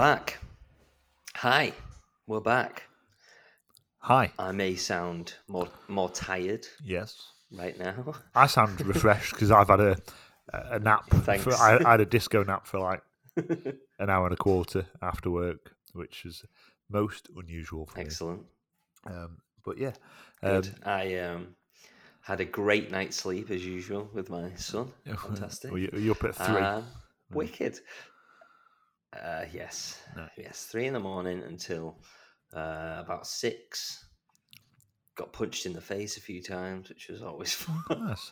back. Hi, we're back. Hi. I may sound more more tired Yes. right now. I sound refreshed because I've had a a nap. Thanks. For, I, I had a disco nap for like an hour and a quarter after work, which is most unusual for Excellent. me. Excellent. Um, but yeah, um. I um had a great night's sleep as usual with my son. Fantastic. Were you, were you up at three? Um, wicked. Uh, yes. No. Yes. Three in the morning until uh, about six. Got punched in the face a few times, which was always fun. Nice.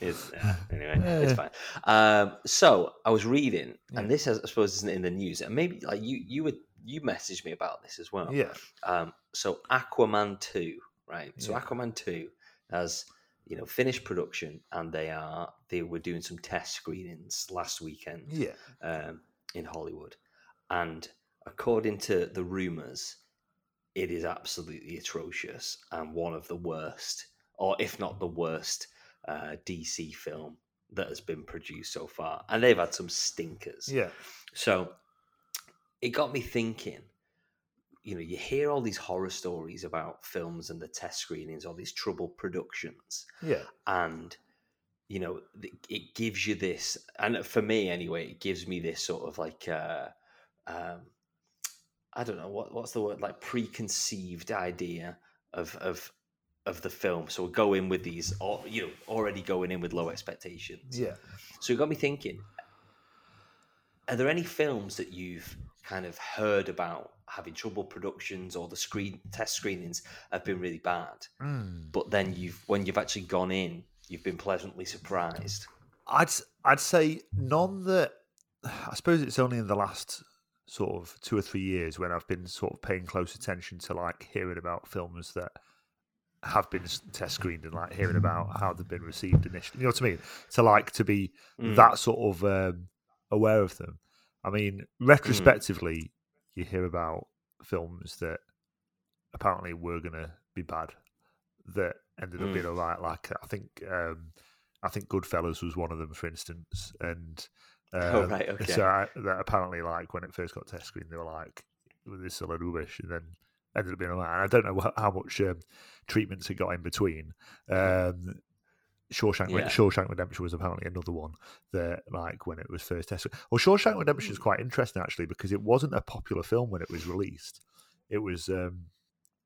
it's, yeah, anyway, it's fine. Um, so I was reading, and this, I suppose, isn't in the news, and maybe like you, you would, you messaged me about this as well. yeah. Um, so Aquaman two, right? So Yeah. Aquaman two has you know finished production, and they are they were doing some test screenings last weekend Yeah. um, in Hollywood, and according to the rumors, it is absolutely atrocious and one of the worst, or if not the worst, uh, DC film that has been produced so far, and they've had some stinkers. Yeah. So it got me thinking. You know, you hear all these horror stories about films and the test screenings, all these troubled productions, Yeah. and you know, it gives you this, and for me anyway, it gives me this sort of like, uh, um, I don't know what what's the word, like preconceived idea of of of the film. So go in with these, or you know, already going in with low expectations. Yeah. So it got me thinking: Are there any films that you've kind of heard about having trouble productions, or the screen test screenings have been really bad, Mm. but then you've when you've actually gone in, you've been pleasantly surprised? I'd I'd say none that. I suppose it's only in the last sort of two or three years when I've been sort of paying close attention to like hearing about films that have been test screened and like hearing about how they've been received initially. You know what I mean? To like to be Mm. that sort of um, aware of them. I mean, retrospectively, you hear about films that apparently were going to be bad that ended up Mm. being alright. Like I think, um, I think Goodfellas was one of them, for instance. And Oh, um, right, okay. So I, that apparently, like when it first got test screened, they were like, well, "This is a load of rubbish," and then ended up being alright. And I don't know wha- how much um, treatments it got in between. Um, Shawshank, Yeah. Shawshank Redemption was apparently another one that, like, when it was first tested. Well, Shawshank Redemption Hmm. is quite interesting actually because it wasn't a popular film when it was released. It was, um,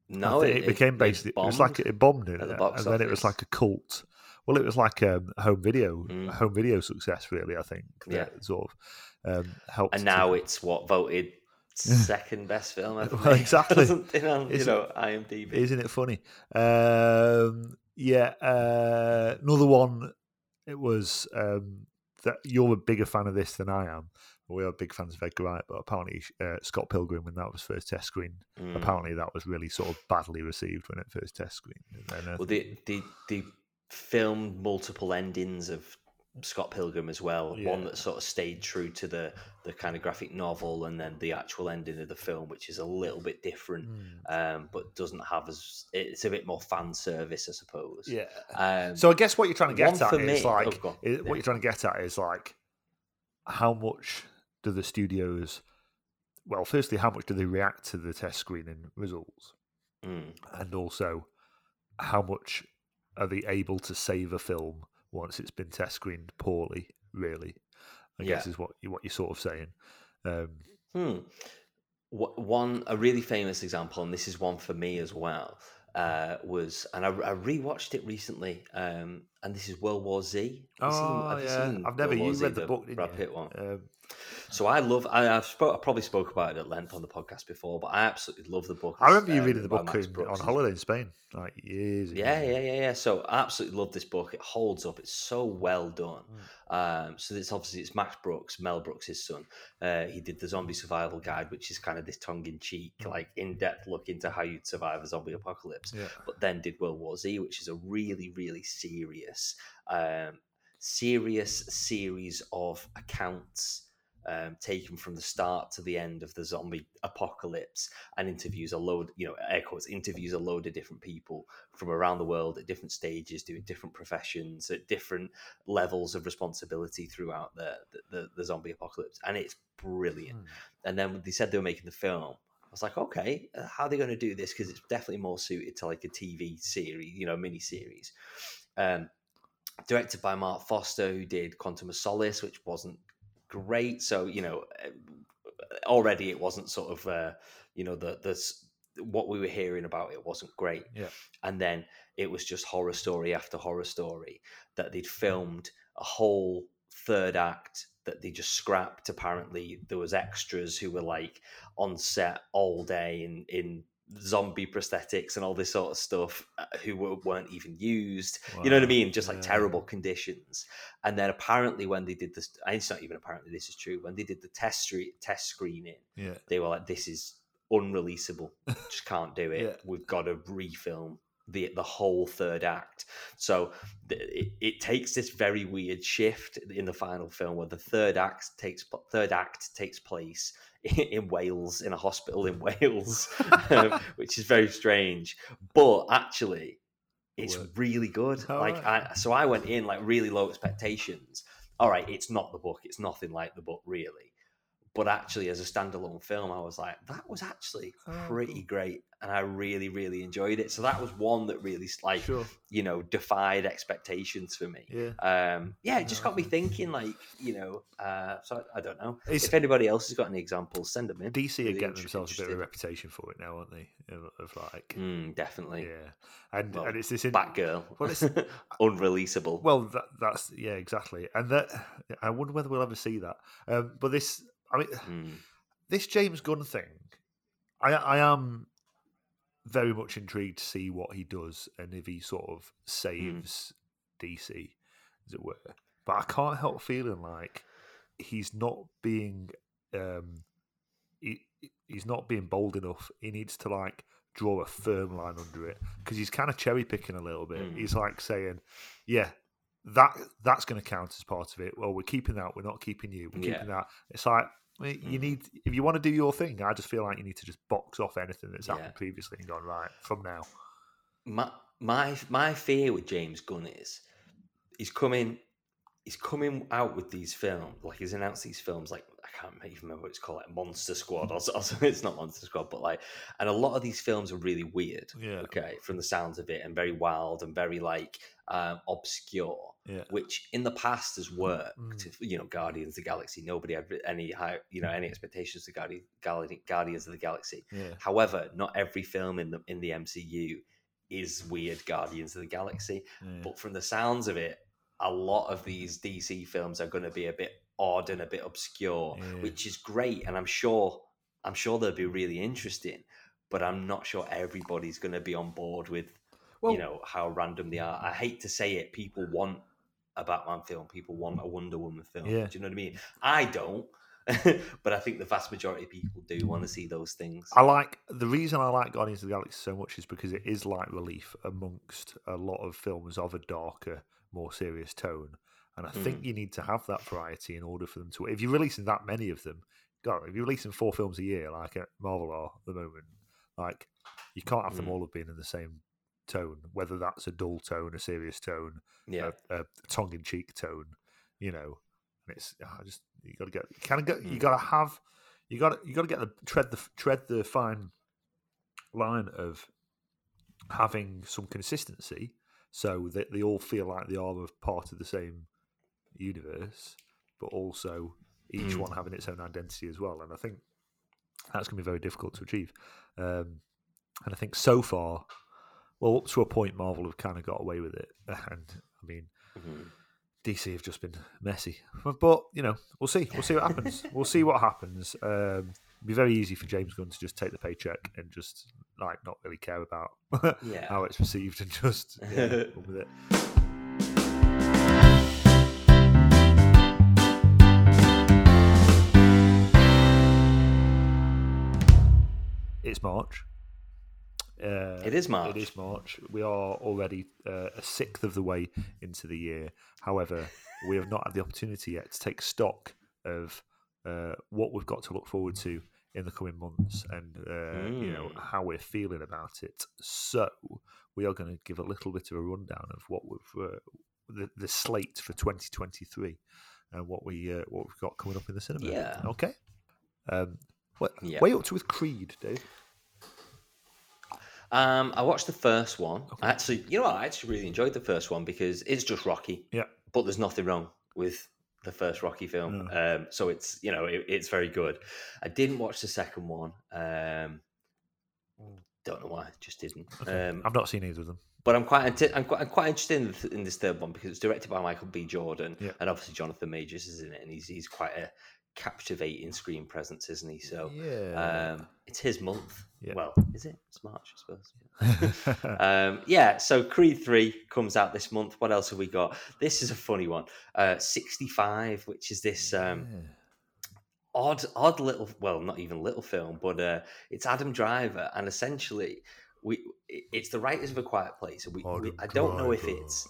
No, think it, became basically it was like it bombed it, the and box then it was like a cult. Well, it was like um, a home video, Mm. a home video success, really. I think Yeah. that sort of um, helped. and to- now it's what voted second best film ever. Well, exactly. on, you know, IMDb. Isn't it funny? Um, yeah, uh, another one. It was um, that you're a bigger fan of this than I am. We are big fans of Edgar Wright, but apparently uh, Scott Pilgrim, when that was first test screened, Mm. apparently that was really sort of badly received when it first test. And uh, Well, they, they, they filmed multiple endings of Scott Pilgrim as well. One that sort of stayed true to the, the kind of graphic novel, and then the actual ending of the film, which is a little bit different, mm, um, but doesn't have as it's a bit more fan service, I suppose. yeah. Um, So I guess what you're trying to get at is me- like oh, is- Yeah. what you're trying to get at is like how much do the studios well firstly how much do they react to the test screening results? Mm, and also how much are they able to save a film once it's been test screened poorly really? I guess is what you what you're sort of saying. Um, Hmm. One, a really famous example, and this is one for me as well, uh, was, and I, I rewatched it recently, um, and this is World War Z. Have you seen- oh have you yeah seen I've never you Z, read the book didn't Brad you? Pitt one. Um, So I love. I, I've spoke, I probably spoke about it at length on the podcast before, but I absolutely love the book. I remember you um, reading the book in, on holiday in Spain like years and Yeah, yeah, yeah, yeah. So I absolutely love this book. It holds up. It's so well done. Mm. Um, so it's obviously it's Max Brooks, Mel Brooks, his son. Uh, he did the Zombie Survival Guide, which is kind of this tongue-in-cheek, Mm. like in-depth look into how you'd survive a zombie apocalypse. yeah But then did World War Z, which is a really, really serious, um, serious series of accounts um, taken from the start to the end of the zombie apocalypse and interviews a load, you know, air quotes, interviews a load of different people from around the world at different stages, doing different professions, at different levels of responsibility throughout the the, the, the zombie apocalypse, and it's brilliant. Mm. And then they said they were making the film. I was like, okay, uh, how are they going to do this? Because it's definitely more suited to like a TV series, you know, mini series. Um, directed by Marc Forster, who did Quantum of Solace, which wasn't great. So you know, uh, already it wasn't sort of uh, you know the the what we were hearing about it wasn't great. Yeah. And then it was just horror story after horror story that they'd filmed a whole third act that they just scrapped. Apparently, there was extras who were like on set all day in in zombie prosthetics and all this sort of stuff uh, who were, weren't even used you know what I mean? Just like Yeah. terrible conditions. And then apparently, when they did this, and it's not even apparently this is true. When they did the test street test screening, Yeah. they were like, "This is unreleasable. Just can't do it. Yeah. We've got to refilm the the whole third act." So th- it, it takes this very weird shift in the final film where the third act takes third act takes place in Wales in a hospital in Wales, um, which is very strange. But actually, it's Work. really good. All like right. I, so I went in like really low expectations. All right, it's not the book. It's nothing like the book, really. But actually, as a standalone film, I was like, that was actually Oh, pretty great, and I really, really enjoyed it. So that was one that really like sure. you know defied expectations for me. Yeah. Um, yeah, it just got me thinking, like you know. Uh, so I, I don't know It's, if anybody else has got any examples, send them in. DC are getting themselves a bit of a reputation for it now, aren't they? Of, of like, Mm, definitely, yeah, and Well, and it's this in, Batgirl, Well, it's- unreleasable. Well, that, that's yeah, exactly. And that I wonder whether we'll ever see that. Um, but this, I mean, Mm, this James Gunn thing, I I am very much intrigued to see what he does and if he sort of saves DC, as it were. But I can't help feeling like he's not being um he, he's not being bold enough. He needs to like draw a firm line under it because he's kind of cherry picking a little bit. Mm. He's like saying, "Yeah, that that's going to count as part of it. Well, we're keeping that. We're not keeping you. We're Yeah. keeping that." It's like you Mm. need if you want to do your thing. I just feel like you need to just box off anything that's Yeah. happened previously and gone right from now. my my my fear with James Gunn is he's coming he's coming out with these films like he's announced these films like I can't even remember what it's called like Monster Squad or, or it's not Monster Squad but like and a lot of these films are really weird Yeah, okay from the sounds of it and very wild and very like um, obscure yeah, which in the past has worked. Mm. You know, Guardians of the Galaxy. Nobody had any high, you know, any expectations to Guardi- Guardians of the Galaxy. yeah, However, not every film in the in the MCU is weird Guardians of the Galaxy. yeah. But from the sounds of it, a lot of these DC films are going to be a bit odd and a bit obscure, which is great. And I'm sure, I'm sure they'll be really interesting. But I'm not sure everybody's going to be on board with Well- you know how random they are. I hate to say it, people want a Batman film, people want mm. a Wonder Woman film. Yeah. Do you know what I mean? I don't, but I think the vast majority of people do mm. want to see those things. I like the reason I like Guardians of the Galaxy so much is because it is light relief amongst a lot of films of a darker, more serious tone. And I think mm. you need to have that variety in order for them to. If you're releasing that many of them, God, if you're releasing four films a year, like at Marvel are at the moment, like you can't have them Mm. all have been in the same tone, whether that's a dull tone, a serious tone, yeah, a, a tongue-in-cheek tone, you know. And it's I just you got to get kind of get you Mm. got to have you got you got to get the tread the tread the fine line of having some consistency so that they all feel like they are part of the same universe, but also each Mm. one having its own identity as well. And I think that's going to be very difficult to achieve. Um, and I think so far, well, up to a point, Marvel have kind of got away with it. And I mean, Mhm. DC have just been messy. But, you know, we'll see. We'll see what happens. we'll see what happens. Um, it'd be very easy for James Gunn to just take the paycheck and just like not really care about yeah. how it's received and just yeah, with it. It's March. Uh, It is March. It is March. We are already uh, a sixth of the way into the year. However, we have not had the opportunity yet to take stock of uh, what we've got to look forward to in the coming months and uh, you know Mm. how we're feeling about it. So we are going to give a little bit of a rundown of what we've uh, the, the slate for 2023 and what we uh, what we've got coming up in the cinema. Yeah. Okay. Um, what Yeah. way up to with Creed, Dave? Um, I watched the first one. I actually, you know what? I actually really enjoyed the first one because it's just Rocky. Yeah. But there's nothing wrong with the first Rocky film. Um, so it's you know it, it's very good. I didn't watch the second one. Um, don't know why, just didn't. Okay. Um, I've not seen either of them. but I'm quite anti- I'm quite, I'm quite interested in, th- in this third one because it's directed by Michael B. Jordan, Yeah. and obviously Jonathan Majors is in it, and he's he's quite a captivating screen presence, isn't he? So yeah. um, it's his month. Yeah. Well, is it? It's March, I suppose. um, yeah. So Creed Three comes out this month. What else have we got? This is a funny one. Uh, Sixty Five, which is this um, Yeah. odd, odd little, well, not even little film, but uh, it's Adam Driver, and essentially, we it's the writers of A Quiet Place. We, we I don't know if it's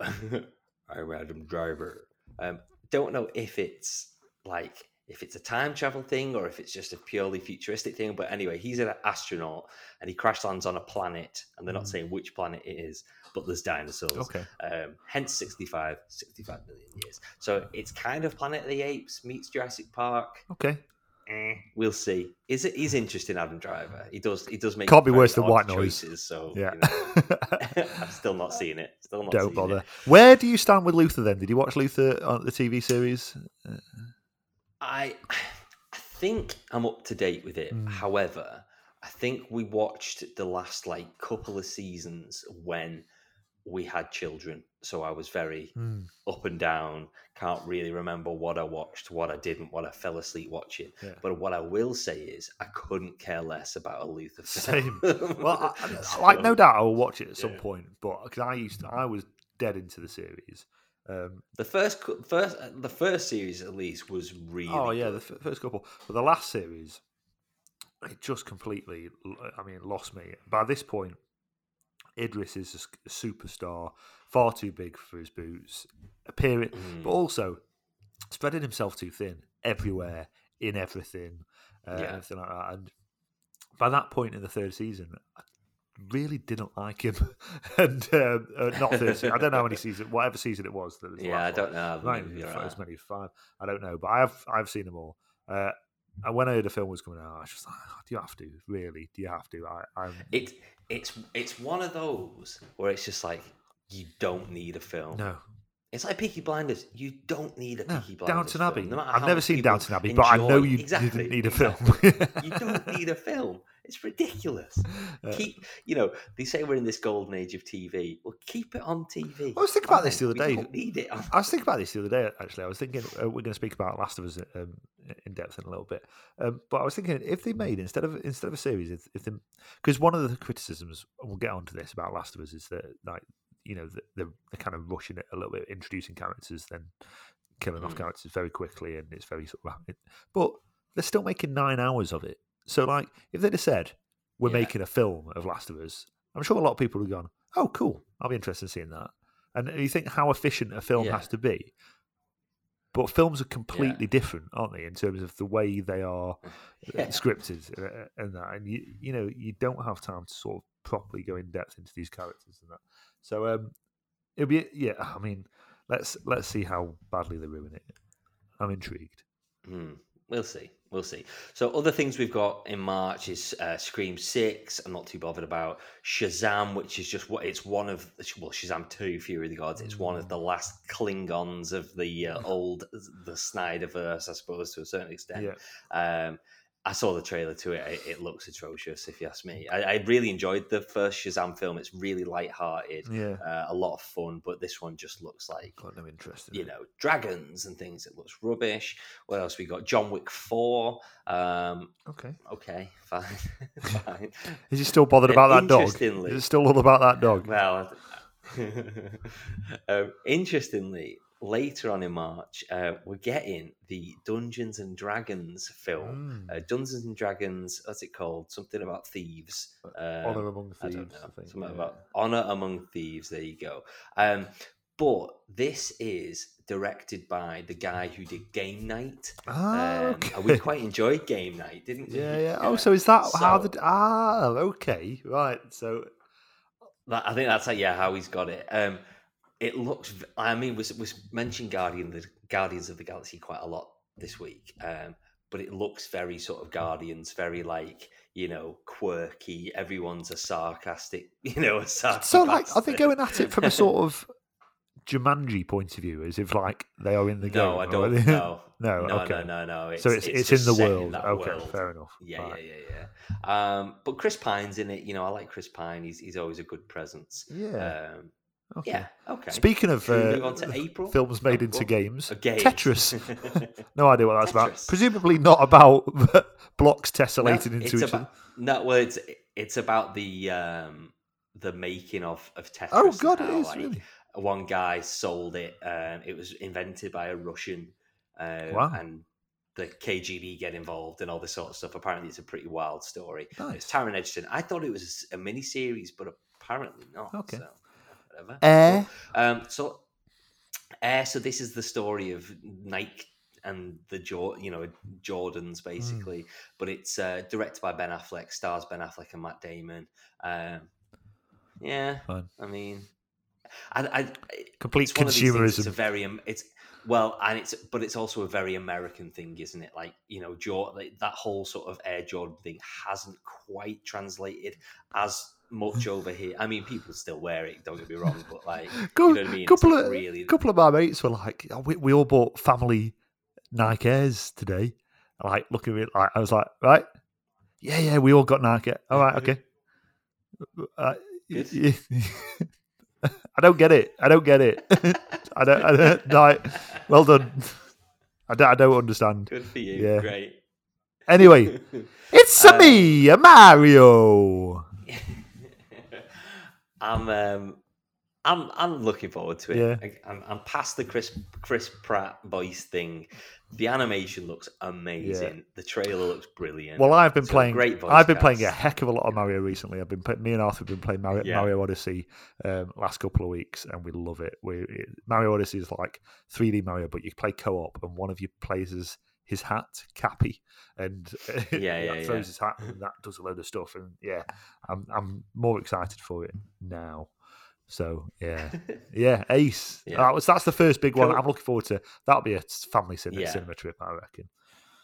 I'm Adam Driver. Um, don't know if it's like if it's a time travel thing or if it's just a purely futuristic thing. But anyway, he's an astronaut and he crash lands on a planet, and they're not Mm. saying which planet it is, but there's dinosaurs. Okay. Um, hence 65, 65 million years. So it's kind of Planet of the Apes meets Jurassic Park. Okay. Eh, we'll see. Is it? He's interesting, Adam Driver. He does. He does make Can't be worse than White Noise. So Yeah. you know, I'm still not seeing it. Still not. Don't bother. It. Where do you stand with Luther then? Did you watch Luther on the TV series? I, I think I'm up to date with it. Mm. However, I think we watched the last like couple of seasons when we had children, so I was very Hmm. up and down. Can't really remember what I watched, what I didn't, what I fell asleep watching. Yeah. But what I will say is, I couldn't care less about a Luther film. Same. Well, I, like no doubt I will watch it at some yeah. point, but because I used to, I was dead into the series. Um, The first, first, uh, the first series at least was really. oh yeah, the f- first couple, but the last series, it just completely, I mean, lost me. By this point, Idris is a superstar, far too big for his boots, appearing, Mm. but also spreading himself too thin everywhere in everything, uh, Yeah. everything like that. And by that point in the third season, I really didn't like him. and uh, uh, not third I don't know how many seasons, whatever season it was. That was yeah, I don't know. Might maybe be you're f- right. as many as five. I don't know, but I've I've seen them all. Uh, and when I heard the film was coming out, I was just like, "Oh, "Do you have to? Really? Do you have to?" I, I'm It it's it's one of those where it's just like you don't need a film. no, It's like Peaky Blinders. You don't need a no. Peaky Blinders. Downton Abbey. no I've never seen Downton Abbey, but I know you, exactly, didn't need a exactly. film. you don't need a film. It's ridiculous. Uh, Keep you know they say we're in this golden age of TV. Well, keep it on TV. I was thinking about this the other day. need it. On... I was thinking about this the other day. Actually, I was thinking uh, we're going to speak about Last of Us um, in depth in a little bit. Um, but I was thinking if they made instead of instead of a series, if, if they because one of the criticisms, and we'll get onto this about Last of Us, is that like you know the- they're, they're kind of rushing it a little bit, introducing characters, then killing off Mm. characters very quickly, and it's very sort of rapid. But they're still making nine hours of it. So like if they'd have said we're Yeah. making a film of Last of Us, I'm sure a lot of people would have gone, "Oh, cool! I'll be interested in seeing that." And you think how efficient a film Yeah. has to be. But films are completely different, aren't they, in terms of the way they are uh, Yeah. scripted uh, and that. And you, you know, you don't have time to sort of properly go in depth into these characters and that. So um, it'll be, yeah. I mean, let's let's see how badly they ruin it. I'm intrigued. Hmm. We'll see. We'll see. So other things we've got in March is uh, Scream Six. I'm not too bothered about Shazam, which is just what it's one of well Shazam Two, Fury of the Gods. It's one of the last Klingons of the uh, old the Snyderverse, I suppose, to a certain extent. Yeah. Um, I saw the trailer to it. It, it looks atrocious, if you ask me. I, I really enjoyed the first Shazam film. It's really light-hearted, Yeah. uh, a lot of fun, but this one just looks like Got no interest in you it. know dragons and things. It looks rubbish. What else we got? John Wick Four. Um, Okay. okay, fine, fine. Is he still bothered about that dog? interestingly- Is it still all about that dog? Well, um, interestingly, later on in March, uh, we're getting the Dungeons and Dragons film. Mm. Uh, Dungeons and Dragons, what's it called? Something about thieves. Um, Honor among I thieves. don't know. I think. Something yeah. about honor among thieves. There you go. Um, but this is directed by the guy who did Game Night. Ah, Um, okay. we quite enjoyed Game Night, didn't we? Yeah, yeah. Oh, so is that how the ah? Okay, right. So I think that's how, yeah how he's got it. Um, it looks. I mean, was was mentioned Guardian the Guardians of the Galaxy quite a lot this week. Um, but it looks very sort of Guardians, very like you know quirky. Everyone's a sarcastic, you know, a sarcastic. so like, are they going at it from a sort of Jumanji point of view, as if like they are in the game? No, I don't. they- No, no, no, okay. no, no, no. so it's it's, just in the world. that okay, world. fair enough. Yeah, Right. yeah, yeah, yeah. Um, but Chris Pine's in it. You know, I like Chris Pine. He's he's always a good presence. yeah. Um, okay. yeah. Okay. Speaking of uh, April? films made Oh, into games, game. Tetris. No idea what that's about. Presumably not about blocks No, tessellated into it's each about, other. no, well, it's it's about the um, the making of of Tetris. Oh god, it how, is like, really. One guy sold it. Um, it was invented by a Russian, um, Wow. and the KGB get involved and all this sort of stuff. Apparently, it's a pretty wild story. Nice. It's Taron Egerton. I thought it was a mini series, but apparently not. Okay. So, Eh? Um, so, uh, so this is the story of Nike and the you know Jordans Hmm. basically, but it's uh, directed by Ben Affleck, stars Ben Affleck and Matt Damon. Um, yeah, Fine. I mean, I, I Complete it's one of these things, It's a very it's well, and it's but it's also a very American thing, isn't it? Like you know, Jor- like, that whole sort of Air Jordan thing hasn't quite translated as much over here. I mean, people still wear it. Don't get me wrong, but like Go- you know what I mean? Couple of really. couple of my mates were like, oh, we, we all bought family Nike Airs today. Like, looking at it, like I was like, right, yeah, yeah, we all got Nike. All right, okay. Uh, y- Good. don't get it. I don't get it. I don't. I don't like, well done. I don't, I don't understand. Good for you. Yeah. Great. Anyway, it's Uh, me, Mario. I'm um, I'm I'm looking forward to it. Yeah. I, I'm, I'm past the Chris Chris Pratt voice thing. The animation looks amazing. The trailer looks brilliant. Well, I've been It's playing. great voice I've been playing a heck of a lot of Mario recently. I've been me and Arthur have been playing Mario, Yeah. Mario Odyssey um, last couple of weeks, and we love it. We it, Mario Odyssey is like 3D Mario, but you play co-op, and one of you plays as his hat, Cappy, and Yeah, yeah, throws yeah. his hat, and that does a load of stuff. And yeah, I'm I'm more excited for it now. So yeah, yeah, Ace. Yeah. That was that's the first big one. Cool. I'm looking forward to. That'll be a family cinema, Yeah. cinema trip, I reckon.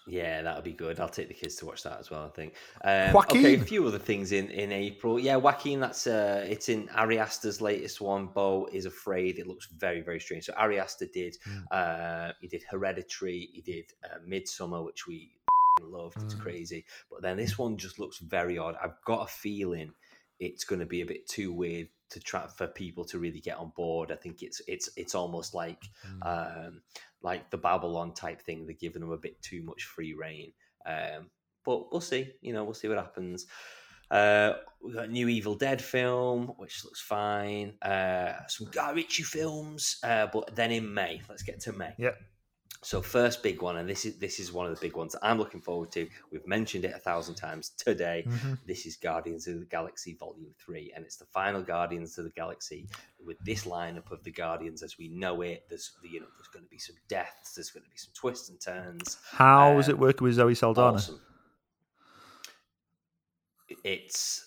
Yeah, that'll be good. I'll take the kids to watch that as well. I think. Um. Okay, a few other things in in April. Yeah, Joaquin. That's uh, it's in Ari Aster's latest one. Beau is afraid. It looks very very strange. So Ari Aster did. Mm. Uh, he did Hereditary. He did uh, Midsommar, which we loved. It's Mm. crazy. But then this one just looks very odd. I've got a feeling it's going to be a bit too weird to try for people to really get on board. I think it's it's it's almost like Mm. um, like the Babylon type thing. They're giving them a bit too much free reign. Um, but we'll see. You know, we'll see what happens. Uh, we got a new Evil Dead film, which looks fine. Uh, some Guy Ritchie films, uh, but then in May. Let's get to May. Yep. So first big one, and this is this is one of the big ones that I'm looking forward to. We've mentioned it a thousand times today. Mhm. This is Guardians of the Galaxy Volume 3, and it's the final Guardians of the Galaxy with this lineup of the Guardians as we know it. There's you know, there's going to be some deaths, there's going to be some twists and turns. How is Um, it working with Zoe Saldana? Awesome. It's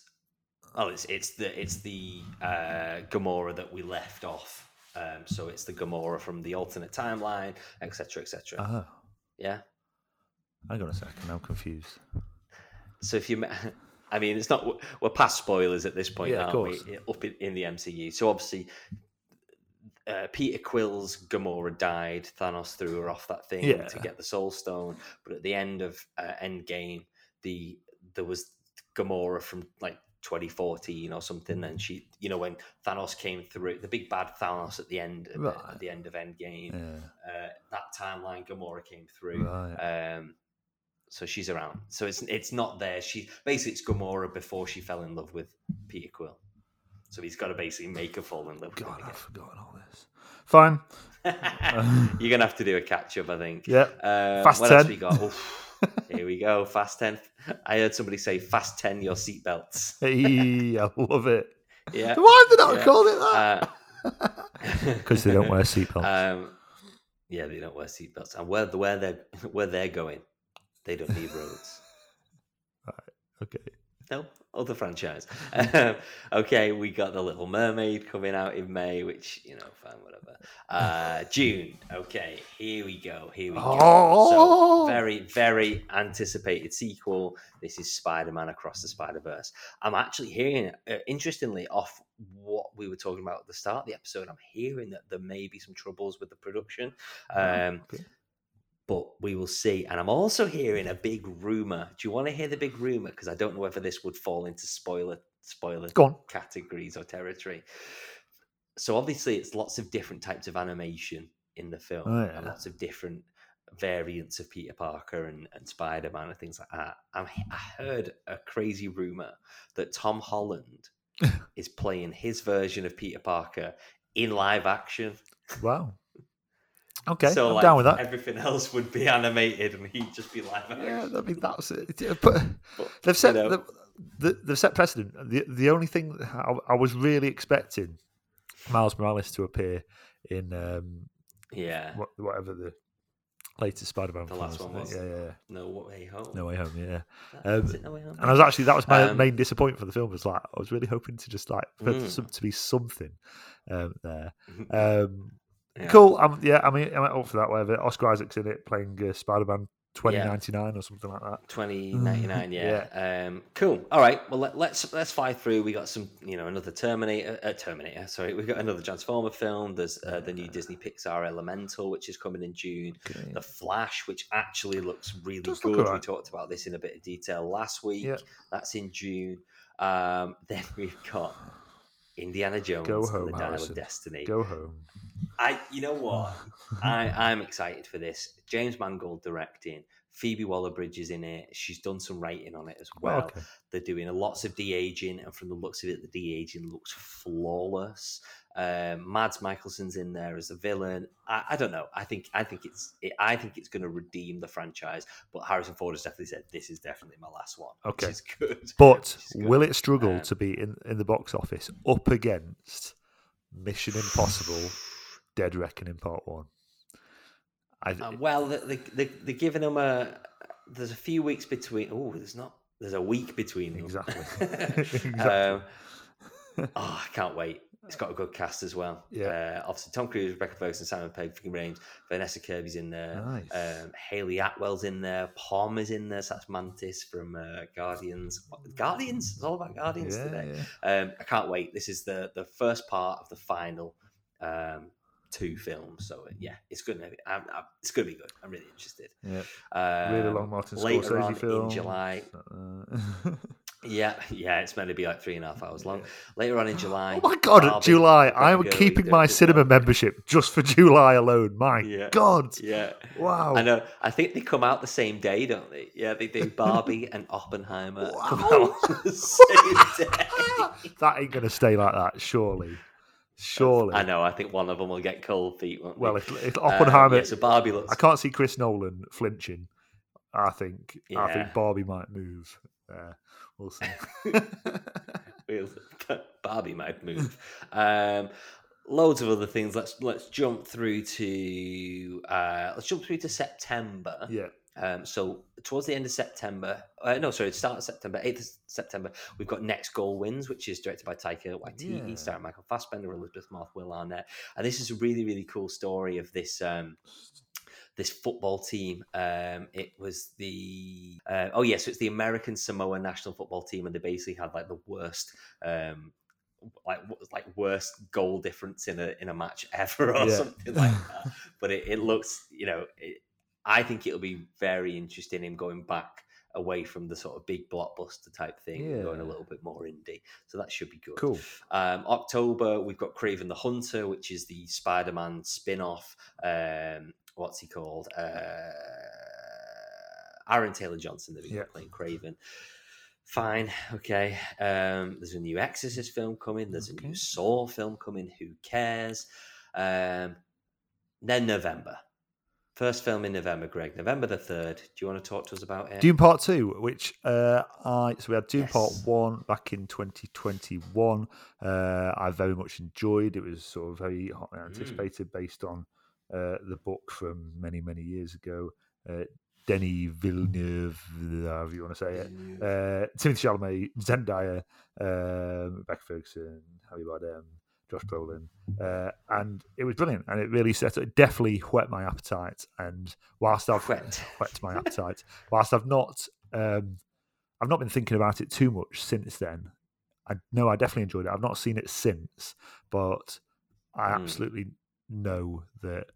oh, it's it's the it's the uh, Gamora that we left off. Um, so it's the Gamora from the alternate timeline, etc., etc. Oh, yeah. hang on a second. I'm confused. So if you, I mean, it's not we're past spoilers at this point, Yeah, of aren't we? course. Up in, in the MCU. So obviously, uh, Peter Quill's Gamora died. Thanos threw her off that thing Yeah. to get the Soul Stone. But at the end of uh, Endgame, the there was Gamora from like 2014 or something, and she, you know, when Thanos came through, the big bad Thanos at the end, at, the, at the end of Endgame, Yeah, uh, that timeline, Gamora came through. right. Um, so she's around. So it's it's not there. She basically it's Gamora before she fell in love with Peter Quill. So he's got to basically make her fall in love with God, him I've forgotten all this. Fine. You're gonna have to do a catch up, I think. Yeah. Uh, Fast what else 10. we got? Oof. Here we go. Fast ten. I heard somebody say fast ten your seatbelts. Hey, I love it. Yeah. Why have they not Yeah. called it that? Uh, because they don't wear seatbelts. Um, yeah, they don't wear seatbelts, and where where they where they're going, they don't need roads. All right. Okay. No, other franchise. Um, okay, we got the Little Mermaid coming out in May, which you know, fine, whatever. Uh, June. Okay, here we go. Here we go. Oh! So very, very anticipated sequel. This is Spider-Man Across the Spider-Verse. I'm actually hearing, uh, interestingly, off what we were talking about at the start of the episode. I'm hearing that there may be some troubles with the production. Um, okay. But we will see. And I'm also hearing a mm-hmm. big rumor. Do you want to hear the big rumor? Because I don't know whether this would fall into spoiler spoiler categories or territory. So obviously, it's lots of different types of animation in the film, Oh, and lots of different variants of Peter Parker and, and Spider Man and things like that. I'm, I heard a crazy rumor that Tom Holland is playing his version of Peter Parker in live action. Wow. Okay, so I'm like, down with that. Everything else would be animated, and he'd just be live action. Yeah, I mean that's it. But But, they've set you know, the, the, they've set precedent. The the only thing I, I was really expecting Miles Morales to appear in um, yeah, whatever the latest Spider-Man The last one was. Yeah, yeah, no way home. No Way Home. Yeah, Um, it No Way Home? and I was actually that was my Um, main disappointment for the film. Was like I was really hoping to just like for Mm. some, to be something um, there. Yeah. Cool. Um, yeah, I mean, I'm up for that. Whatever. Oscar Isaac's in it playing uh, Spider-Man 2099 or something like that. 2099 yeah. um cool all right well let, let's let's fly through we got some you know another terminator uh, terminator sorry we got another transformer film there's uh, the new disney pixar elemental which is coming in june Okay. the flash which actually looks really Does good look we talked about this in a bit of detail last week Yeah. that's in june um then we've got indiana jones Go and the dial Harrison. of destiny Go home. I, you know what? I, I'm excited for this. James Mangold directing. Phoebe Waller-Bridge is in it. She's done some writing on it as oh, well. okay. They're doing lots of de aging, and from the looks of it, the de aging looks flawless. Um, Mads Mikkelsen's in there as a villain. I, I don't know. I think I think it's it, I think it's going to redeem the franchise. But Harrison Ford has definitely said this is definitely my last one. Okay. good. But good. will it struggle Um, to be in, in the box office up against Mission Impossible Dead Reckoning Part 1? I, Uh, well, they, they, they're giving them a. There's a few weeks between. Oh, there's not. There's a week between them. Exactly. Exactly. Um, oh, I can't wait. It's got a good cast as well. Yeah. Uh, obviously, Tom Cruise, Rebecca Ferguson, Simon Pegg, Ving Rhames, Vanessa Kirby's in there. nice. Um, Hayley Atwell's in there. Palmer's in there. So that's Mantis from uh, Guardians. What, Guardians? It's all about Guardians yeah, today. yeah. Um, I can't wait. This is the the first part of the final um, two films. So uh, yeah, it's gonna be, I'm, I'm, it's gonna be good. I'm really interested. Yeah. Um, Really long Martin later Scorsese on film. in July. Uh, Yeah, yeah, it's meant to be like three and a half hours long. Later on in July. oh my god, Barbie, July. I'm keeping my cinema membership just for July alone. My Yeah. god. Yeah, Wow. I know. I think they come out the same day, don't they? Yeah, they do. Barbie and Oppenheimer come out the same day. that ain't going to stay like that, surely. Surely. I know. I think one of them will get cold feet. Won't Well, if, if Um, Oppenheimer, yeah, so Barbie looks. I can't see Chris Nolan flinching. I think I think Barbie might move. Uh, we'll see. Barbie might move. Um, loads of other things. Let's let's jump through to uh, let's jump through to September. yeah, Um, so towards the end of September, uh, no, sorry, start of September, eighth of September, we've got Next Goal Wins, which is directed by Taika Waititi, Yeah. starring Michael Fassbender, Elisabeth Moss, Will Arnett, and this is a really really cool story of this. Um, this football team. Um, it was the uh, oh yes, so it's the American Samoa national football team, and they basically had like the worst, um, like like worst goal difference in a in a match ever, or Yeah. something like that. but it, it looks, you know, it, I think it'll be very interesting him going back away from the sort of big blockbuster type thing and going a little bit more indie. So that should be good. cool. Um, October, we've got Kraven the Hunter, which is the Spider Man spin off. Um, what's he called? Uh, Aaron Taylor Johnson, that we Yeah. playing Kraven. Fine, okay. Um, there's a new Exorcist film coming. There's a new Saw film coming. Who cares? Um, then November. First film in November, Greg. November the third. Do you want to talk to us about it? Dune Part Two, which uh, I so we had Dune Yes. Part One back in 2021. Uh, I very much enjoyed. It was sort of very hotly Mm. anticipated, based on uh, the book from many many years ago. Uh, Denis Villeneuve, however you want to say it. Uh, Timothée Chalamet, Zendaya, um, Rebecca Ferguson, Harry Bardem, Josh Brolin, uh, and it was brilliant. And it really set it definitely whet my appetite. And whilst I've Whet. whet my appetite, whilst I've not, um, I've not been thinking about it too much since then. I know I definitely enjoyed it. I've not seen it since, but I Mm. absolutely know that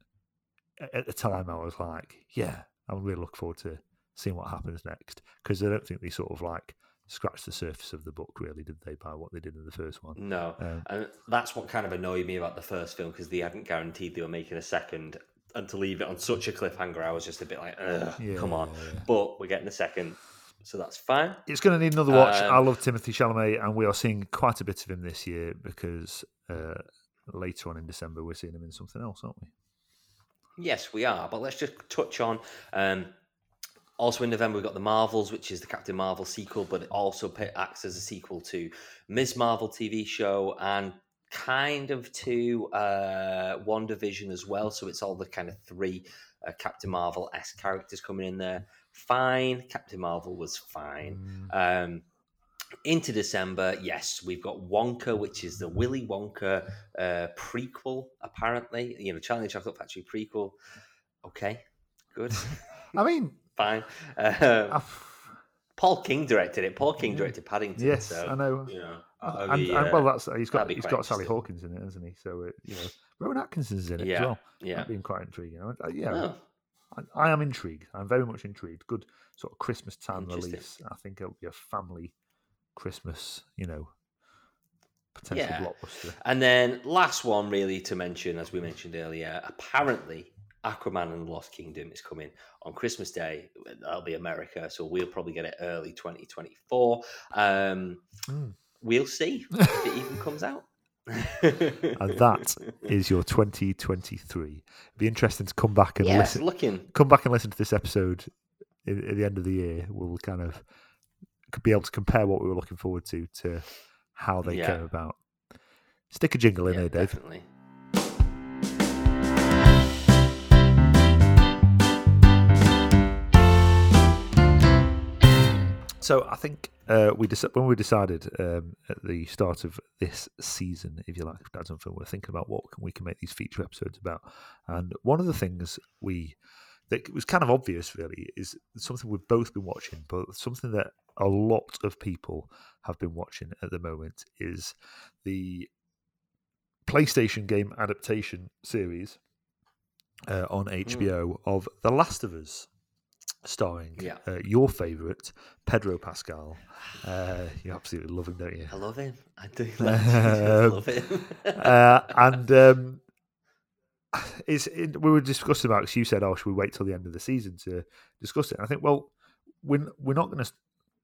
at the time I was like, yeah, I'm really looking forward to seeing what happens next because I don't think they sort of like scratched the surface of the book, really, did they, by what they did in the first one? No, Um, and that's what kind of annoyed me about the first film because they hadn't guaranteed they were making a second, and to leave it on such a cliffhanger, I was just a bit like, Ugh, come on. Yeah. But we're getting a second, so that's fine. It's going to need another watch. Um, I love Timothée Chalamet, and we are seeing quite a bit of him this year because uh, later on in December we're seeing him in something else, aren't we? Yes, we are. But let's just touch on. Um, also in November, we've got the Marvels, which is the Captain Marvel sequel, but it also acts as a sequel to Ms. Marvel TV show and kind of to uh, WandaVision as well. So it's all the kind of three uh, Captain Marvel s characters coming in there. Fine, Captain Marvel was fine. Mm, Um, into December, yes, we've got Wonka, which is the Willy Wonka uh, prequel, apparently. You know, Charlie Chocolate Factory prequel. Okay, good, I mean, fine. Um, Paul King directed it. Paul King directed Paddington. yes, so, I know. You know, Uh, and, be, and, uh, well, that's he's got he's got Sally. Hawkins in it, hasn't he? So it, you know, Rowan Atkinson's in it yeah, as well. yeah. That'd be quite intriguing. I, I- yeah, Oh, I, I am intrigued. I'm very much intrigued. Good sort of Christmas time release. I think it'll be a family Christmas, you know, potential Yeah. blockbuster. And then last one, really, to mention, as we mentioned earlier, apparently Aquaman and the Lost Kingdom is coming on Christmas Day. That'll be America, so we'll probably get it early 2024. Um, Mm. We'll see if it even comes out. And that is your 2023. It'd be interesting to come back and yes, listen. looking. Come back and listen to this episode at, at the end of the year. We'll kind of could be able to compare what we were looking forward to to how they Yeah. came about. Stick a jingle in Yeah, there, Dave. definitely. So I think uh, we deci- when we decided um, at the start of this season, if you like, of Dad's on Film, we're thinking about what can we can make these feature episodes about. And one of the things we that was kind of obvious, really, is something we've both been watching, but something that a lot of people have been watching at the moment is the PlayStation game adaptation series uh, on HBO of The Last of Us, starring Yeah. uh, your favourite Pedro Pascal. Uh, you absolutely love him, don't you? I love him. I do. I Um, love him. uh, and um, it's it, we were discussing about. 'cause you said, "Oh, should we wait till the end of the season to discuss it?" And I think, well, we're we're not going to.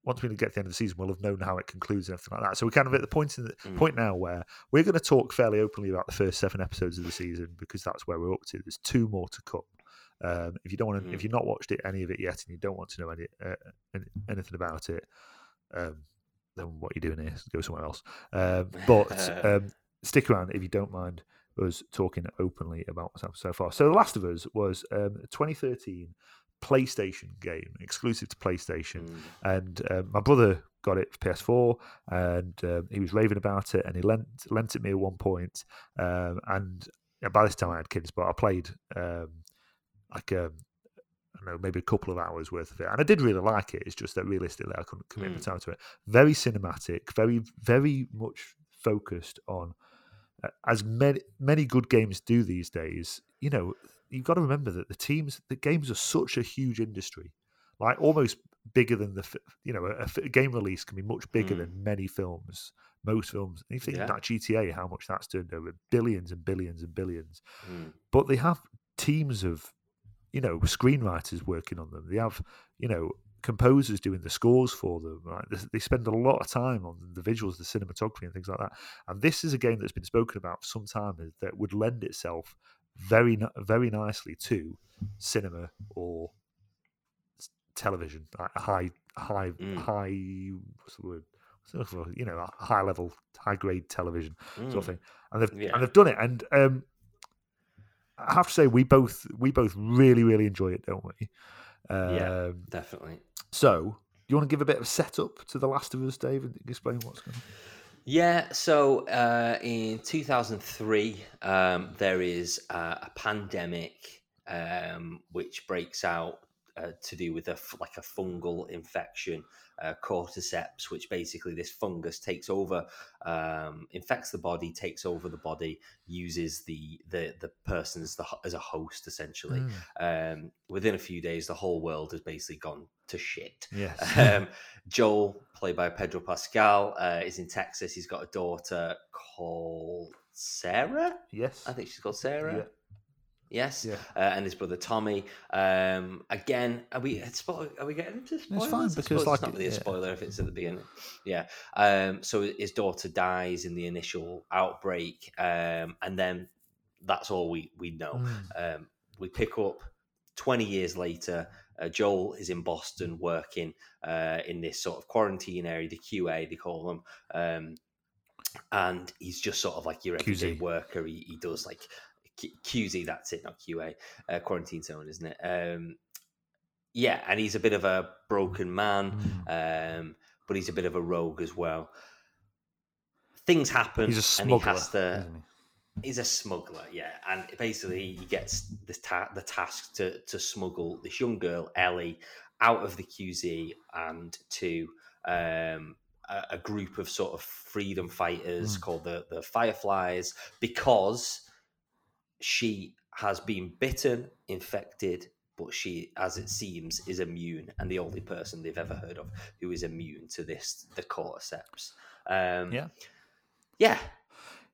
Once we get to the end of the season, we'll have known how it concludes and everything like that. So we're kind of at the point in the Mm. point now where we're going to talk fairly openly about the first seven episodes of the season because that's where we're up to. There's two more to come. Um, if you don't want to, if Mhm. you've not watched it any of it yet, and you don't want to know any uh, any- anything about it, um, then what you're doing here is go somewhere else. Um, but um, stick around if you don't mind us talking openly about what's happened so far. So, The Last of Us was um, a 2013 PlayStation game, exclusive to PlayStation, Mm. and um, my brother got it for PS4, and um, he was raving about it, and he lent lent it me at one point, um, and by this time I had kids, but I played um, like um, I don't know, maybe a couple of hours worth of it, and I did really like it. It's just that realistically, I couldn't commit the Mm. time to it. Very cinematic, very very much focused on uh, as many many good games do these days. You know, you've got to remember that the teams, the games are such a huge industry, like almost bigger than the you know a, a game release can be much bigger Mm. than many films. Most films, and you think Yeah. that GTA, how much that's turned over, billions and billions and billions Mm. but they have teams of you know screenwriters working on them they have you know composers doing the scores for them right they, they spend a lot of time on the visuals the cinematography and things like that and this is a game that's been spoken about for some time that would lend itself very very nicely to cinema or television, like high high Mm. high what's the word? What's the word for- You know, high level, high grade television sort of Mm. thing. And they've Yeah. and they've done it. And um, I have to say, we both we both really really enjoy it, don't we? Um, Yeah. Definitely. So, do you want to give a bit of setup to The Last of Us, Dave, and explain what's going on? Yeah, so uh, in 2003, um, there is uh, a pandemic um, which breaks out uh, to do with a, like a fungal infection, uh, cordyceps, which basically this fungus takes over, um, infects the body, takes over the body, uses the the the person as the as a host essentially. Mm. Um, within a few days, the whole world has basically gone to shit. Yes. Um, Joel, played by Pedro Pascal, uh, is in Texas. He's got a daughter called Sarah. yes. I think she's called Sarah. Yeah. Yes, Yeah. uh, and his brother Tommy. Um, again, are we spoil- are we getting into spoilers? It's fine, because, like, it's not really a spoiler if it's at the beginning. Yeah. Um, so his daughter dies in the initial outbreak, um, and then that's all we we know. Mm. Um, we pick up 20 years later. Uh, Joel is in Boston working uh, in this sort of quarantine area, the QA, they call them. Um, and he's just sort of like your everyday QZ. worker. He, he does like Q- QZ, that's it, not QA, uh, quarantine zone, isn't it? Um, yeah, and he's a bit of a broken man, Mm. um, but he's a bit of a rogue as well. Things happen, He's a and he smuggler, has to he? he's a smuggler, yeah, and basically he gets the ta- the task to to smuggle this young girl Ellie out of the QZ and to um, a, a group of sort of freedom fighters Mm. called the the Fireflies because she has been bitten, infected. But she, as it seems, is immune, and the only person they've ever heard of who is immune to this, the cordyceps. Um, Yeah. yeah.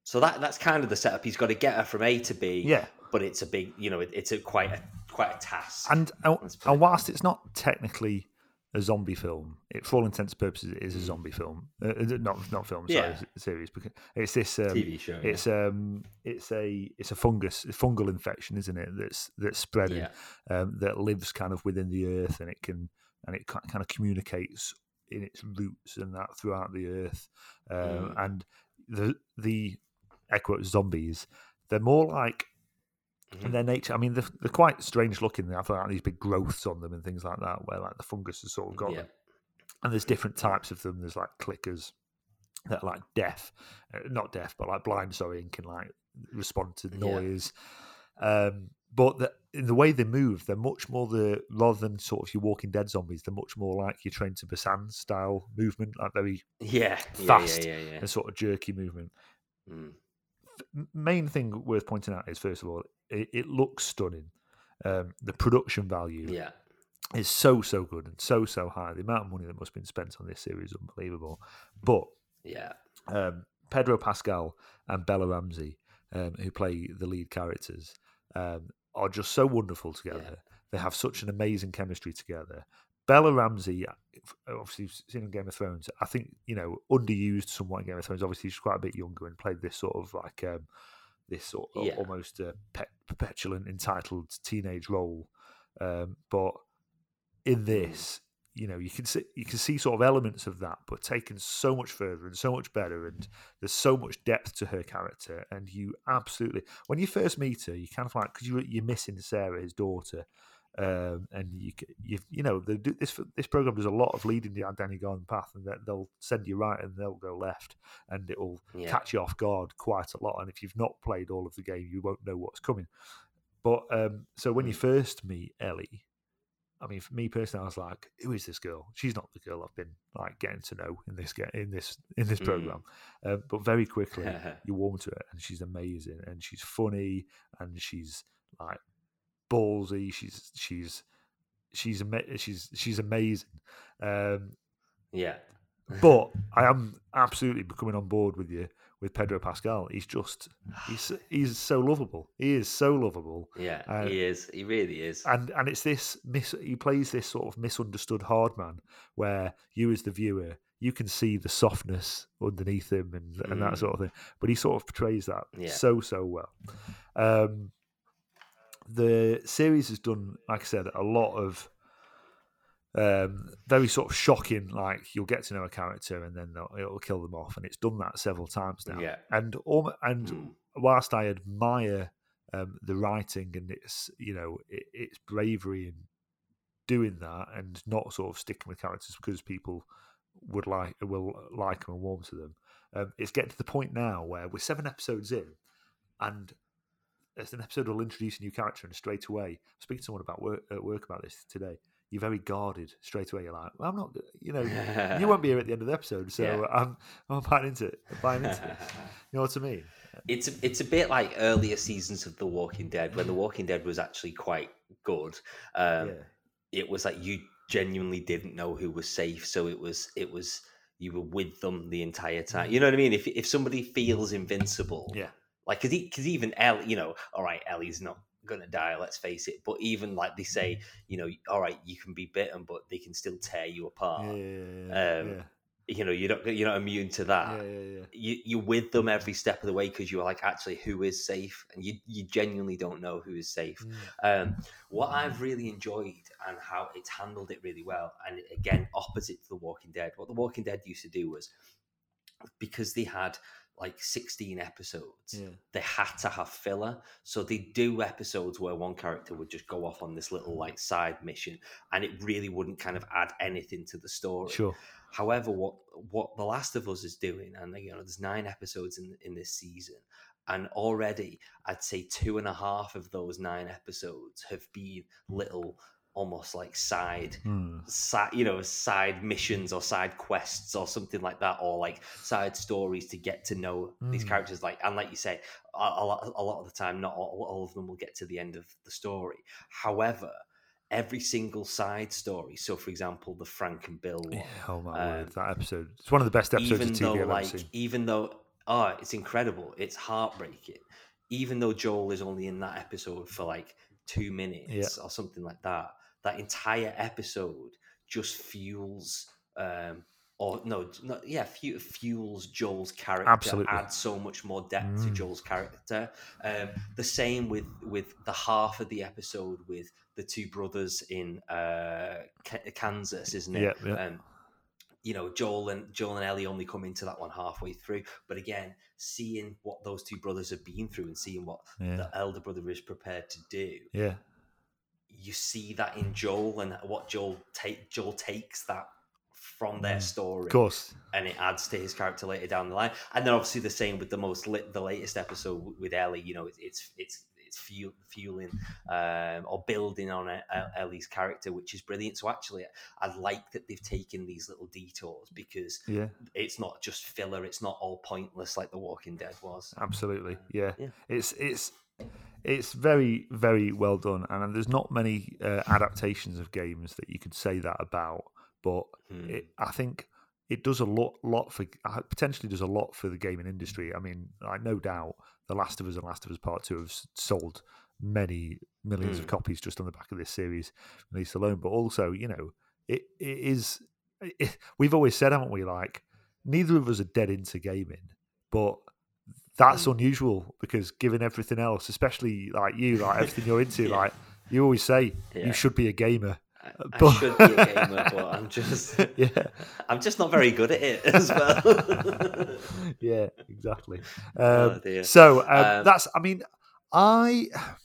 So that that's kind of the setup. He's got to get her from A to B. Yeah. But it's a big, you know, it, it's a quite a quite a task. And and, it and whilst it's not technically a zombie film, it for all intents and purposes it is a zombie film. Uh, not not film, sorry, Yeah. series. Because it's this um, TV show. yeah. It's um, it's a it's a fungus, a fungal infection, isn't it? That's that's spreading, yeah, um, that lives kind of within the earth, and it can and it kind of communicates in its roots and that throughout the earth. Um, Mm. And the the air quote zombies, they're more like Mhm. in their nature. I mean, they're, they're quite strange looking. They have like these big growths on them and things like that, where like the fungus has sort of got yeah, them. And there's different types of them. There's like clickers that are like deaf, uh, not deaf, but like blind, sorry, and can like respond to Yeah. noise. Um, but the, in the way they move, they're much more the rather than sort of your Walking Dead zombies. They're much more like your Train to Busan style movement, like very yeah, Fast yeah, yeah, yeah. and sort of jerky movement. Mm. Main thing worth pointing out is first of all, it, it looks stunning. Um, the production value yeah. is so so good and so so high. The amount of money that must have been spent on this series is unbelievable. But yeah. um, Pedro Pascal and Bella Ramsey, um, who play the lead characters, um, are just so wonderful together. They have such an amazing chemistry together. Bella Ramsey, obviously seen in Game of Thrones, I think you know underused somewhat in Game of Thrones. Obviously, she's quite a bit younger and played this sort of like um, this sort of Yeah. almost uh, pe- petulant, entitled teenage role. Um, but in this, you know, you can see you can see sort of elements of that, but taken so much further and so much better. And there's so much depth to her character, and you absolutely when you first meet her, you kind of like because you you're missing Sarah, his daughter. Um, and you, you, you know, they do, this this program does a lot of leading you down your garden path, and they'll send you right and they'll go left, and it will Yeah. catch you off guard quite a lot. And if you've not played all of the game, you won't know what's coming. But um, so when you Mm. first meet Ellie, I mean, for me personally, I was like, "Who is this girl? She's not the girl I've been like getting to know in this in this in this Mm. program." Uh, but very quickly, you warm to her, and she's amazing, and she's funny, and she's like ballsy. She's she's she's she's she's amazing. Um, yeah. but I am absolutely becoming on board with you with Pedro Pascal. He's just he's he's so lovable. He is so lovable, Yeah, Uh, he is. He really is. and and it's this mis- he plays this sort of misunderstood hard man where you as the viewer you can see the softness underneath him and and that Mm. sort of thing. But he sort of portrays that Yeah. so so well. Um, the series has done, like I said, a lot of um, very sort of shocking. Like you'll get to know a character and then it'll kill them off, and it's done that several times now. Yeah. And and Mm. whilst I admire um, the writing and its you know it, its bravery in doing that and not sort of sticking with characters because people would like will like them and warm to them. Um, it's getting to the point now where we're seven episodes in, and as an episode will introduce a new character, and straight away, I speaking to someone about work at work about this today. You're very guarded straight away. You're like, well, I'm not, you know, you won't be here at the end of the episode, so Yeah. I'm, I'm buying into it. I'm buying into it. You know what I mean? It's a- it's a bit like earlier seasons of The Walking Dead when The Walking Dead was actually quite good. Um, yeah, It was like you genuinely didn't know who was safe, so it was it was you were with them the entire time. You know what I mean? If if somebody feels invincible, yeah, like because because even Ellie, you know, all right, Ellie's not gonna die. Let's face it. But even like they say, you know, all right, you can be bitten, but they can still tear you apart. yeah, yeah, Um, yeah, You know, you're not you're not immune to that yeah, yeah, yeah. you, you're with them every step of the way because you're like actually who is safe and you, you genuinely don't know who is safe Mm. um, what i've really enjoyed and how it's handled it really well and again opposite to the walking dead what the walking dead used to do was because they had like 16 episodes Yeah. they had to have filler so they do episodes where one character would just go off on this little like side mission and it really wouldn't kind of add anything to the story Sure. However, what what The Last of Us is doing, and you know, there's nine episodes in in this season, and already I'd say two and a half of those nine episodes have been little, almost like side, Mm. side, you know, side missions or side quests or something like that, or like side stories to get to know these Mm. characters. Like, and like you say, a, a lot a lot of the time, not all, all of them will get to the end of the story. However. Every single side story. So, for example, the Frank and Bill one Yeah, oh my Um, word, that episode. It's one of the best episodes even of TV though I've ever like seen. even though oh it's incredible it's heartbreaking even though joel is only in that episode for like two minutes or something like that that entire episode just fuels um or no, no yeah fu- fuels joel's character Absolutely. adds so much more depth to Mm. joel's character um the same with with the half of the episode with the two brothers in uh Ka- kansas isn't it Yeah, yeah. um, you know, Joel and Joel and Ellie only come into that one halfway through. But again, seeing what those two brothers have been through and seeing what Yeah, the elder brother is prepared to do, yeah, you see that in Joel and what Joel take Joel takes that from their Mm. story of course. and it adds to his character later down the line. And then obviously the same with the most lit, the latest episode with Ellie. You know, it's it's it's it's fuel, fueling um, or building on E- E- Ellie's character, which is brilliant. So actually, I like that they've taken these little detours because Yeah, it's not just filler. It's not all pointless like The Walking Dead was. absolutely. Yeah, Yeah. it's it's it's very very well done, and there's not many uh, adaptations of games that you could say that about. But Hmm. it, I think it does a lot lot for uh, potentially does a lot for the gaming industry. I mean, I no doubt The Last of Us and Last of Us Part Two have sold many millions of Mm. copies just on the back of this series release alone. But also, you know, it, it is. It, we've always said, haven't we? Like, neither of us are dead into gaming, but that's unusual because given everything else, especially like you, like everything you're into, Yeah. like you always say, Yeah. you should be a gamer. I, I but- should be a gamer, but I'm just yeah. I'm just not very good at it as well. yeah, exactly. Oh, Um, dear. so um, Um, that's. I mean, I.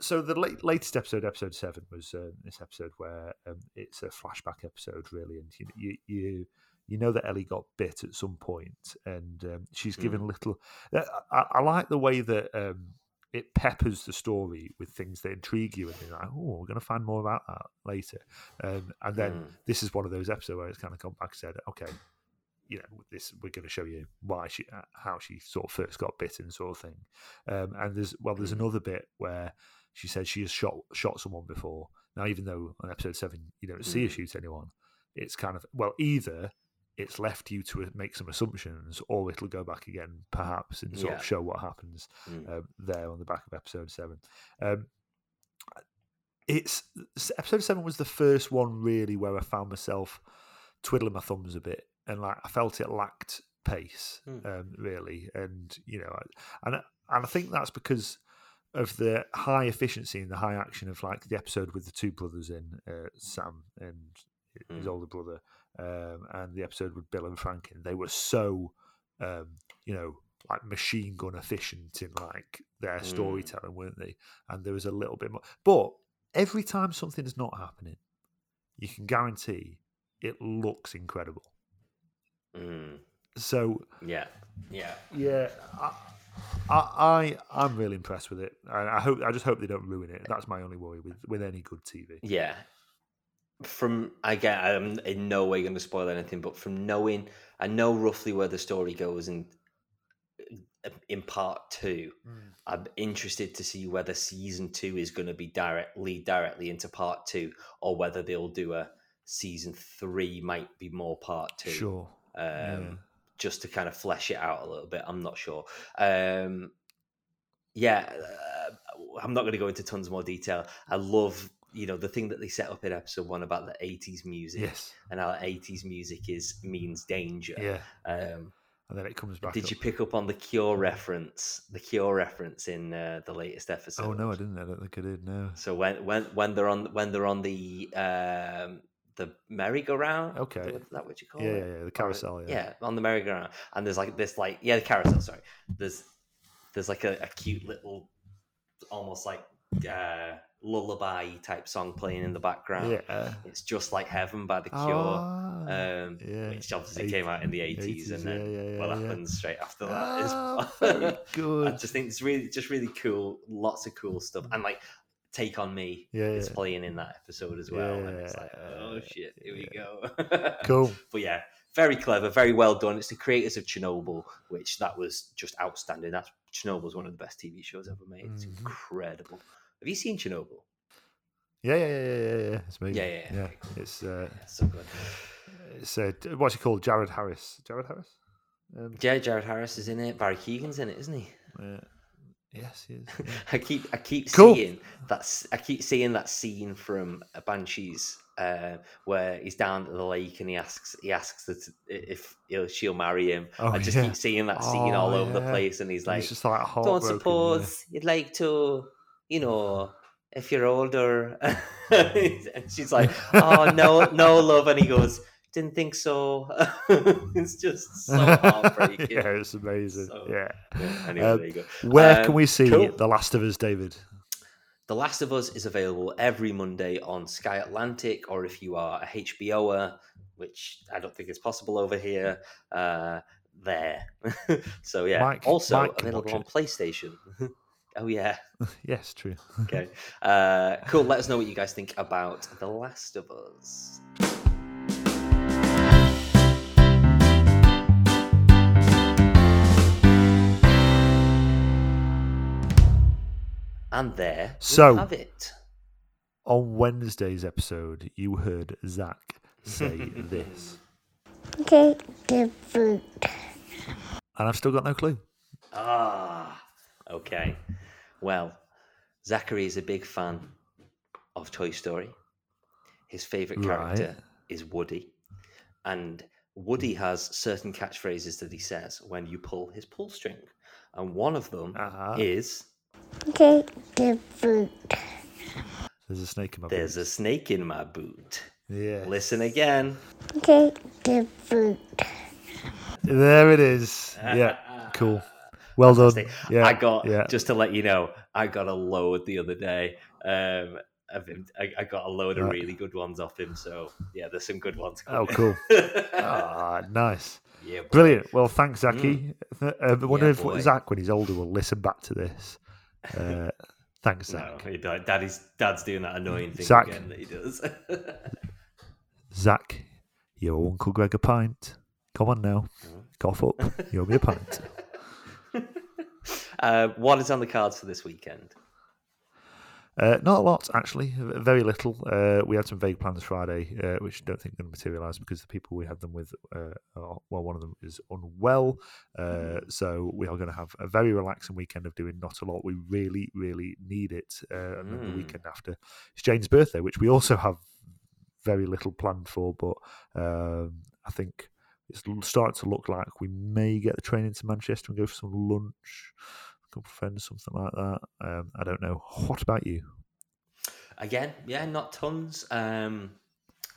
So the late, latest episode, episode seven, was um, this episode where um, it's a flashback episode, really, and you you you, you know that Ellie got bit at some point, and um, she's given little. uh, I, I like the way that um, it peppers the story with things that intrigue you, and you're like, oh, we're going to find more about that later, um, and then Mm. this is one of those episodes where it's kind of come back and said, okay, you know, this we're going to show you why she, uh, how she sort of first got bitten, sort of thing. Um, and there's well, there's Mm. another bit where she says she has shot shot someone before. Now, even though on episode seven you don't see her Mm. shoot anyone, it's kind of well, either it's left you to make some assumptions, or it'll go back again, perhaps, and sort Yeah. of show what happens Mm. um, there on the back of episode seven. Um, it's episode seven was the first one really where I found myself twiddling my thumbs a bit, and like I felt it lacked pace, Hmm. um, really, and you know, I- and and I think that's because of the high efficiency and the high action of like the episode with the two brothers in uh, Sam and his Mm. older brother, um, and the episode with Bill and Franken. They were so, um, you know, like machine gun efficient in like their Mm. storytelling, weren't they? And there was a little bit more, but every time something is not happening, you can guarantee it looks incredible. Mm. So Yeah. Yeah. yeah, I, I, I I'm really impressed with it. I, I hope I just hope they don't ruin it. That's my only worry with with any good TV. Yeah. From again, I'm in no way going to spoil anything, but from knowing, I know roughly where the story goes, and in part two, I'm interested to see whether season two is going to be direct lead directly into part two, or whether they'll do a season three might be more part two. Sure. Um, Yeah. just to kind of flesh it out a little bit. I'm not sure. Um, yeah, uh, I'm not going to go into tons more detail. I love, you know, the thing that they set up in episode one about the 80s music Yes. and how 80s music is means danger. Yeah. Um, And then it comes back. did up. you pick up on the Cure reference? The Cure reference in uh, the latest episode. Oh no, I didn't. I don't think I did. No. So when when when they're on when they're on the um, the merry-go-round, Okay. is that what you call Yeah, it? yeah, yeah, the carousel. Yeah. yeah, on the merry-go-round, and there's like this, like yeah, the carousel. Sorry, there's there's like a, a cute little, almost like uh, lullaby type song playing in the background. Yeah. It's just like Heaven by the Cure, Ah, um, yeah. which obviously Eight- came out in the eighties, 80s, and then yeah, yeah, what happens straight after that Ah, is. good. I just think it's really, just really cool. Lots of cool stuff, and like Take on Me Yeah, is playing in that episode as well, and it's like, oh shit, here we go. Cool. but yeah, very clever, very well done. It's the creators of Chernobyl, which that was just outstanding. That's Chernobyl's one of the best TV shows ever made. It's Mhm. incredible. Have you seen Chernobyl? Yeah, yeah, yeah, yeah, yeah. It's amazing. Yeah, yeah, yeah. yeah. Cool. It's uh, Yeah, so good. it's uh, what's he called? Jared Harris. Jared Harris. Um, Yeah, Jared Harris is in it. Barry Keoghan's in it, isn't he? uh, yes, he is. yeah. I keep I keep Cool. seeing that s- I keep seeing that scene from Banshees uh, where he's down at the lake and he asks he asks that if he'll, she'll marry him. Oh, I just yeah. keep seeing that scene all Oh, over the place, and he's like, he's just like "Don't yeah. suppose you'd like to, you know." If you're older, and she's like, "Oh no, no, love," and he goes, "Didn't think so." it's just so heartbreaking. yeah, it's amazing. So- yeah. Yeah, anyway, Um, go. Where Um, can we see cool. The Last of Us, David? The Last of Us is available every Monday on Sky Atlantic, or if you are a HBOer, which I don't think is possible over here, uh, there. so yeah, Mike- also Mike available on. PlayStation. Oh yeah, yes, true. okay, uh, cool. Let us know what you guys think about The Last of Us. And there So- we have it. On Wednesday's episode, you heard Zach say this, Okay, the food. and I've still got no clue. Ah, okay. Well, Zachary is a big fan of Toy Story. His favorite character Right. is Woody. And Woody has certain catchphrases that he says when you pull his pull string. And one of them Uh-huh. is Take the food. There's a snake in my boot. There's boot. a snake in my boot. Yeah. Listen again. Take the food. There it is. Yeah. Cool. Well done. Yeah. I got Yeah. just to let you know, I got a load the other day. Um, of him. I, I got a load of really good ones off him. So yeah, there's some good ones. Oh, cool. Ah, nice. yeah, boy. Brilliant. Well, thanks, Zachy. Uh, I wonder Yeah, if boy. Zach, when he's older, will listen back to this. Uh, thanks, No, Zach. don't. Daddy's dad's doing that annoying thing Zach. again that he does. Zach, you owe Uncle Greg a pint. Come on now. Cough up. You owe me a pint. Uh, what is on the cards for this weekend? Uh, not a lot, actually. Very little. Uh, we had some vague plans Friday, uh, which I don't think going to materialise because the people we had them with, uh, are, well, one of them is unwell. Uh, so we are going to have a very relaxing weekend of doing not a lot. We really, really need it. Uh, and then the Mm. weekend after it's Jane's birthday, which we also have very little planned for, but um, I think it's starting to look like we may get the train into Manchester and go for some lunch. Couple of friends, something like that. Um, I don't know. What about you? Again, yeah, not tons. Um,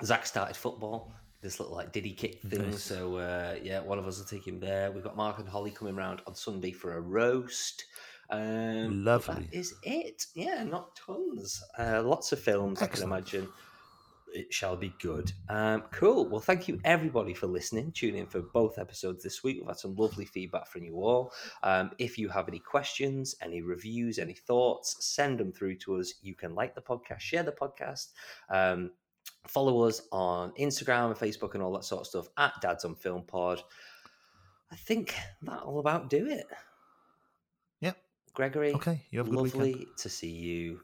Zach started football. This little like diddy kick thing. Nice. So uh, yeah, one of us will take him there. We've got Mark and Holly coming round on Sunday for a roast. Um, Lovely. That is it. Yeah, not tons. Uh, lots of films. I can imagine. It shall be good. Um, cool. Well, thank you everybody for listening. Tune in for both episodes this week. We've had some lovely feedback from you all. Um, if you have any questions, any reviews, any thoughts, send them through to us. You can like the podcast, share the podcast. Um, follow us on Instagram and Facebook and all that sort of stuff at Dads on Film Pod. I think that'll about do it. Yep. Gregory, Okay. You have a good lovely weekend. to see you.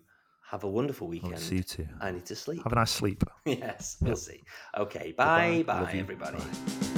Have a wonderful I'll weekend. see you too. I need to sleep. Have a nice sleep. yes, we'll see. Okay, Goodbye. bye, Love bye, everybody.